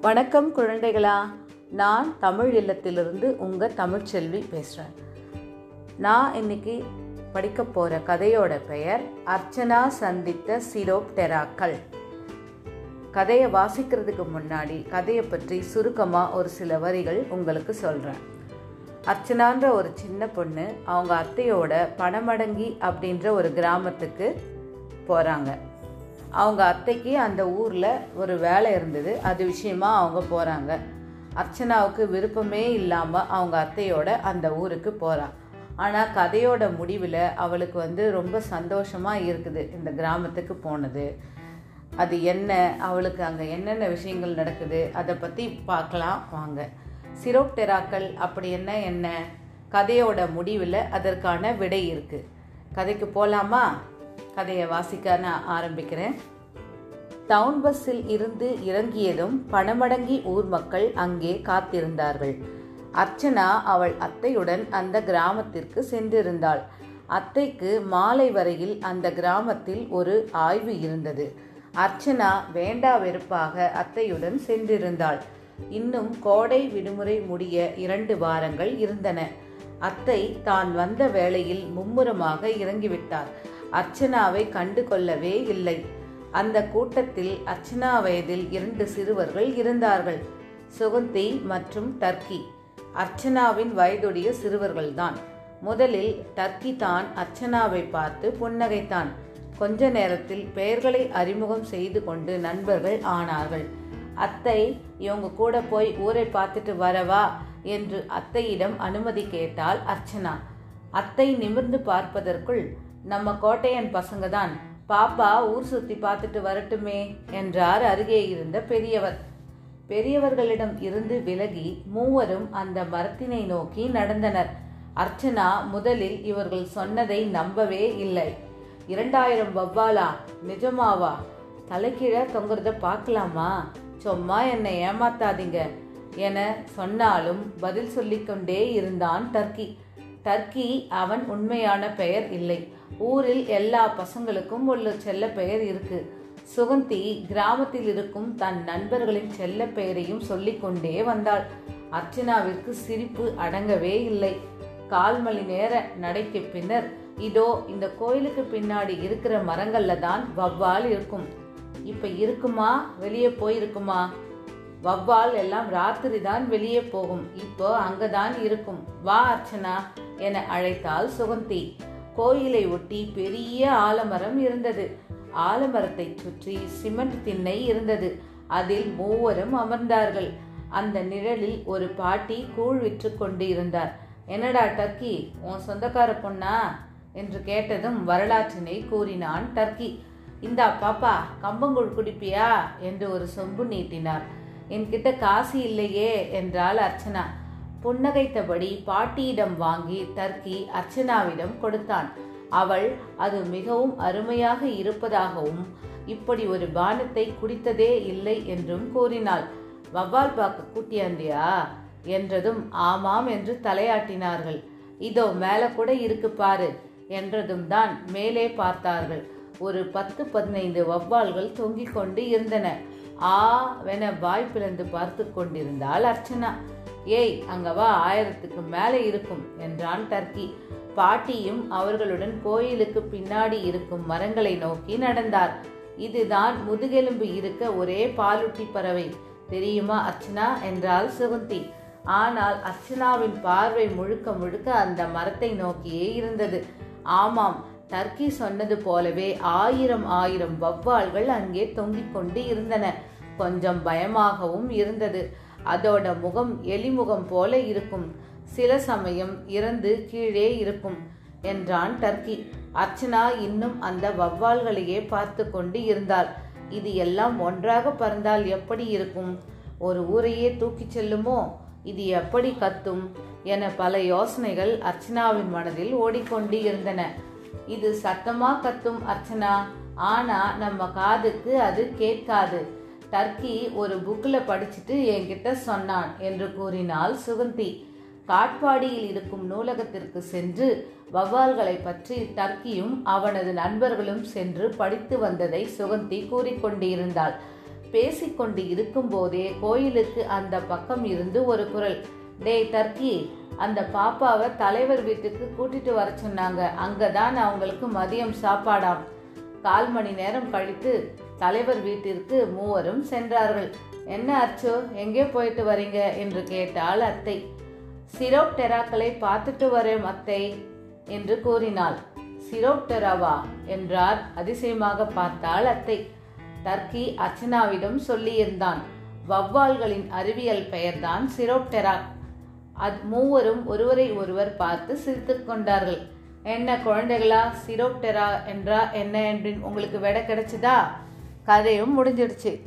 வணக்கம் குழந்தைகளா. நான் தமிழ் இல்லத்திலிருந்து உங்கள் தமிழ்ச்செல்வி பேசுகிறேன் நான் இன்னைக்கு படிக்க போகிற கதையோட பெயர் அர்ச்சனா சந்தித்த சிரோப்டெராக்கள் கதையை வாசிக்கிறதுக்கு முன்னாடி கதையை பற்றி சுருக்கமாக ஒரு சில வரிகள் உங்களுக்கு சொல்கிறேன் அர்ச்சனான்ற ஒரு சின்ன பொண்ணு அவங்க அத்தையோட பணமடங்கி அப்படின்ற ஒரு கிராமத்துக்கு போகிறாங்க அவங்க அத்தைக்கு அந்த ஊரில் ஒரு வேலை இருந்தது. அது விஷயமா அவங்க போகிறாங்க அர்ச்சனாவுக்கு விருப்பமே இல்லாமல் அவங்க அத்தையோட அந்த ஊருக்கு போகிறாள் ஆனால் கதையோட முடிவில் அவளுக்கு வந்து ரொம்ப சந்தோஷமாக இருக்குது இந்த கிராமத்துக்கு போனது. அது என்ன? அவளுக்கு அங்கே என்னென்ன விஷயங்கள் நடக்குது? அதை பற்றி பார்க்கலாம் வாங்க. சிரோப்டெராக்கள் அப்படி என்ன என்ன? கதையோட முடிவில் அதற்கான விடை இருக்குது கதைக்கு போகலாமா கதையை வாசிக்க நான் ஆரம்பிக்கிறேன். டவுன் பஸ்ஸில் இருந்து இறங்கியதும் பணமடங்கி ஊர் மக்கள் அங்கே காத்திருந்தார்கள். அர்ச்சனா அவள் அத்தையுடன் அந்த கிராமத்திற்கு சென்றிருந்தாள். அத்தைக்கு மாலை வரையில் அந்த கிராமத்தில் ஒரு ஆய்வு இருந்தது. அர்ச்சனா வேண்டா வெறுப்பாக அத்தையுடன் சென்றிருந்தாள். இன்னும் கோடை விடுமுறை முடிய இரண்டு வாரங்கள் இருந்தன. அத்தை தான் வந்த வேளையில் மும்முரமாக இறங்கிவிட்டார் அர்ச்சனாவை கண்டு கொள்ளவே இல்லை. அந்த கூட்டத்தில் அர்ச்சனா வயதில் இரண்டு சிறுவர்கள் இருந்தார்கள். சுகந்தி மற்றும் டர்க்கி. அர்ச்சனாவின் வயதுடைய சிறுவர்கள்தான். முதலில் டர்க்கி தான் அர்ச்சனாவை பார்த்து புன்னகைத்தான். கொஞ்ச நேரத்தில் பெயர்களை அறிமுகம் செய்து கொண்டு நண்பர்கள் ஆனார்கள். அத்தை இவங்க கூட போய் ஊரை பார்த்துட்டு வரவா? என்று அத்தையிடம் அனுமதி கேட்டாள் அர்ச்சனா. அத்தை நிமிர்ந்து பார்ப்பதற்குள் நம்ம கோட்டையன் பசங்க தான் பாப்பா ஊர் சுத்தி பார்த்துட்டு வரட்டுமே என்றார் அருகே இருந்த பெரியவர். பெரியவர்களிடம் இருந்து விலகி மூவரும் அந்த மரத்தினை நோக்கி நடந்தனர். அர்ச்சனா முதலில் இவர்கள் சொன்னதை நம்பவே இல்லை. இரண்டாயிரம் வவ்வாலா நிஜமாவா? தலைக்கீழ தொங்குறத பார்க்கலாமா? சும்மா என்னை ஏமாத்தாதீங்க என சொன்னாலும் பதில் சொல்லிக்கொண்டே இருந்தான் டர்க்கி. டர்க்கி அவன் உண்மையான பெயர் இல்லை. ஊரில் எல்லா பசங்களுக்கும் உள்ள செல்ல பெயர் இருக்கு. சுகந்தி கிராமத்தில் இருக்கும் தன் நண்பர்களின் செல்ல பெயரையும் சொல்லிக்கொண்டே வந்தாள். அர்ச்சனாவிற்கு சிரிப்பு அடங்கவே இல்லை. கால் மணி நேர நடைக்கு பின்னர் இதோ இந்த கோயிலுக்கு பின்னாடி இருக்கிற மரங்கள்ல தான் வவ்வால் இருக்கும். இப்ப இருக்குமா? வெளியே போயிருக்குமா? வவ்வால் எல்லாம் ராத்திரி தான் வெளியே போகும். இப்போ அங்கதான் இருக்கும். வா அர்ச்சனா என அழைத்தாள் சுகந்தி. கோயிலை ஒட்டி பெரிய ஆலமரம் இருந்தது. ஆலமரத்தை சுற்றி சிமெண்ட் திண்ணை இருந்தது. அதில் மூவரும் அமர்ந்தார்கள். அந்த நிழலில் ஒரு பாட்டி கூழ் விற்று கொண்டு இருந்தார் என்னடா டர்க்கி உன் சொந்தக்கார பொண்ணா? என்று கேட்டதும் வரலாற்றினை கூறினான் டர்க்கி. இந்தா பாப்பா கம்பங்கூழ் குடிப்பியா? என்று ஒரு சொம்பு நீட்டினார். என்கிட்ட காசு இல்லையே என்றாள் அர்ச்சனா. புன்னகைத்தபடி பாட்டியிடம் வாங்கி தர்க்கி அர்ச்சனாவிடம் கொடுத்தான். அவள் அது மிகவும் அருமையாக இருப்பதாகவும் இப்படி ஒரு பானத்தை குடித்ததே இல்லை என்றும் கூறினாள். வவ்வால் பாக்கு கூட்டியாண்டியா என்றதும் ஆமாம் என்று தலையாட்டினார்கள். இதோ மேலே கூட இருக்கு பாரு என்றதும் தான் மேலே பார்த்தார்கள். ஒரு பத்து பதினைந்து வவ்வால்கள் தொங்கிக் கொண்டு இருந்தன. ஆ வென வாய் பிளந்து பார்த்து கொண்டிருந்தாள் அர்ச்சனா. ஏய் அங்கவா ஆயிரத்துக்கு மேலே இருக்கும் என்றான் டர்க்கி பாட்டியும் அவர்களுடன் கோயிலுக்கு பின்னாடி இருக்கும் மரங்களை நோக்கி நடந்தார். இதுதான் முதுகெலும்பு இருக்க ஒரே பாலுட்டி பறவை. தெரியுமா அர்ச்சனா? என்றால் சுகுந்தி. ஆனால் அர்ச்சனாவின் பார்வை முழுக்க முழுக்க அந்த மரத்தை நோக்கியே இருந்தது. ஆமாம் டர்க்கி சொன்னது போலவே ஆயிரம் ஆயிரம் வவ்வால்கள் அங்கே தொங்கிக் கொண்டு இருந்தன. கொஞ்சம் பயமாகவும் இருந்தது. அதோட முகம் எலிமுகம் போல இருக்கும். சில சமயம் இறந்து கீழே இருக்கும் என்றான் டர்க்கி. அர்ச்சனா இன்னும் அந்த வவ்வால்களையே பார்த்து கொண்டு இருந்தாள். இது எல்லாம் ஒன்றாக பறந்தால் எப்படி இருக்கும்? ஒரு ஊரையே தூக்கிச் செல்லுமோ? இது எப்படி கத்தும்? என பல யோசனைகள் அர்ச்சனாவின் மனதில் ஓடிக்கொண்டு இருந்தன. இது சத்தமா கத்தும் அர்ச்சனா? ஆனா நம்ம காதுக்கு அது கேட்காது. டர்க்கி ஒரு புக்கில் படிச்சுட்டு என்கிட்ட சொன்னான் என்று கூறினாள் சுகந்தி. காட்பாடியில் இருக்கும் நூலகத்திற்கு சென்று வவ்வால்களை பற்றி டர்க்கியும் அவனது நண்பர்களும் சென்று படித்து வந்ததை சுகந்தி கூறிக்கொண்டிருந்தாள் பேசிக்கொண்டு இருக்கும்போதே கோயிலுக்கு அந்த பக்கம் இருந்து ஒரு குரல் டேய் டர்க்கி அந்த பாப்பாவை தலைவர் வீட்டுக்கு கூட்டிட்டு வர சொன்னாங்க. அங்கதான் அவங்களுக்கு மதியம் சாப்பாடாம். கால் மணி நேரம் கழித்து தலைவர் வீட்டிற்கு மூவரும் சென்றார்கள். என்ன அச்சோ எங்கே போயிட்டு வரீங்க? என்று கேட்டாள் அத்தை. சிரோப்டெராக்களை பார்த்துட்டு வரேன் அத்தை என்று கூறினாள். சிரோப்டெராவா என்றார் அதிசயமாக பார்த்தாள் அத்தை. டர்க்கி அர்ச்சனாவிடம் சொல்லியிருந்தான். வவ்வால்களின் அறிவியல் பெயர்தான் சிரோப்டெராக் அது மூவரும் ஒருவரை ஒருவர் பார்த்து சிரித்து கொண்டார்கள். என்ன குழந்தைகளா சிரோப்டெரா என்றா என்ன என்று உங்களுக்கு விட கிடைச்சதா? கதையும் முடிஞ்சிடுச்சு.